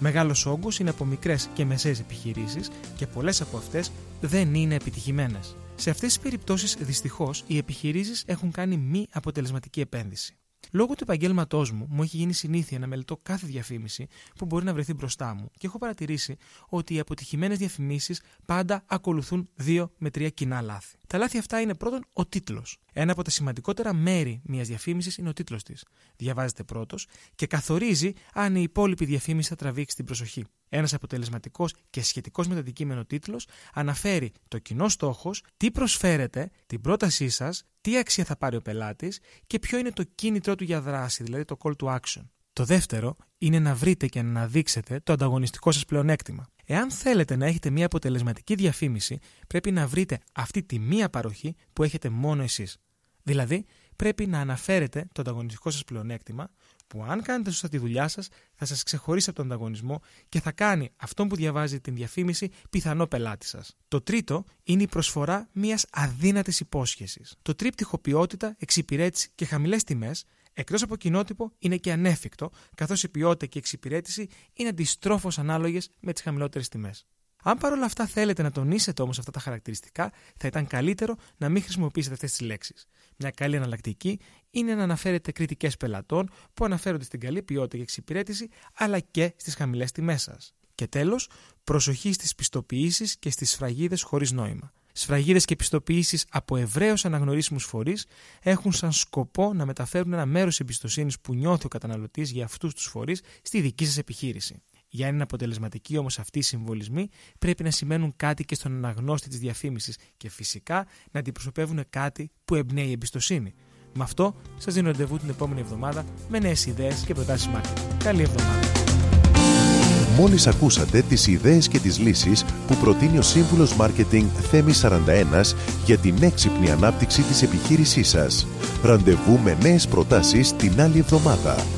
Μεγάλος όγκος είναι από μικρές και μεσαίες επιχειρήσεις και πολλές από αυτές δεν είναι επιτυχημένες. Σε αυτές τις περιπτώσεις, δυστυχώς, οι επιχειρήσεις έχουν κάνει μη αποτελεσματική επένδυση. Λόγω του επαγγέλματός μου, μου έχει γίνει συνήθεια να μελετώ κάθε διαφήμιση που μπορεί να βρεθεί μπροστά μου και έχω παρατηρήσει ότι οι αποτυχημένες διαφημίσεις πάντα ακολουθούν δύο με τρία κοινά λάθη. Τα λάθη αυτά είναι πρώτον ο τίτλος. Ένα από τα σημαντικότερα μέρη μιας διαφήμισης είναι ο τίτλος της. Διαβάζεται πρώτος και καθορίζει αν η υπόλοιπη διαφήμιση θα τραβήξει την προσοχή. Ένας αποτελεσματικός και σχετικός με το αντικείμενο τίτλος αναφέρει το κοινό στόχος, τι προσφέρετε, την πρότασή σας, τι αξία θα πάρει ο πελάτης και ποιο είναι το κίνητρό του για δράση, δηλαδή το call to action. Το δεύτερο είναι να βρείτε και να αναδείξετε το ανταγωνιστικό σας πλεονέκτημα. Εάν θέλετε να έχετε μια αποτελεσματική διαφήμιση, πρέπει να βρείτε αυτή τη μία παροχή που έχετε μόνο εσείς. Δηλαδή, πρέπει να αναφέρετε το ανταγωνιστικό σας πλεονέκτημα, που αν κάνετε σωστά τη δουλειά σας, θα σας ξεχωρίσει από τον ανταγωνισμό και θα κάνει αυτόν που διαβάζει την διαφήμιση πιθανό πελάτη σας. Το τρίτο είναι η προσφορά μιας αδύνατης υπόσχεσης. Το τρίπτυχο ποιότητα, εξυπηρέτηση και χαμηλές τιμές Εκτός από κοινότυπο, είναι και ανέφικτο, καθώς η ποιότητα και η εξυπηρέτηση είναι αντιστρόφως ανάλογες με τις χαμηλότερες τιμές. Αν παρόλα αυτά θέλετε να τονίσετε όμως αυτά τα χαρακτηριστικά, θα ήταν καλύτερο να μην χρησιμοποιήσετε αυτές τις λέξεις. Μια καλή εναλλακτική είναι να αναφέρετε κριτικές πελατών που αναφέρονται στην καλή ποιότητα και εξυπηρέτηση, αλλά και στις χαμηλές τιμές σας. Και τέλος, προσοχή στις πιστοποιήσεις και στις σφραγίδες χωρίς νόημα. Σφραγίδες και πιστοποιήσεις από ευρέως αναγνωρίσιμους φορείς έχουν σαν σκοπό να μεταφέρουν ένα μέρος εμπιστοσύνης που νιώθει ο καταναλωτής για αυτούς τους φορείς στη δική σας επιχείρηση. Για να είναι αποτελεσματικοί όμως αυτοί οι συμβολισμοί, πρέπει να σημαίνουν κάτι και στον αναγνώστη της διαφήμισης και φυσικά να αντιπροσωπεύουν κάτι που εμπνέει εμπιστοσύνη. Με αυτό σας δίνω ραντεβού την επόμενη εβδομάδα με νέες ιδέες και προτάσεις marketing. Καλή εβδομάδα. Μόλις ακούσατε τις ιδέες και τις λύσεις που προτείνει ο Σύμβουλος Μάρκετινγκ Θέμης 41 για την έξυπνη ανάπτυξη της επιχείρησής σας. Ραντεβού με νέες προτάσεις την άλλη εβδομάδα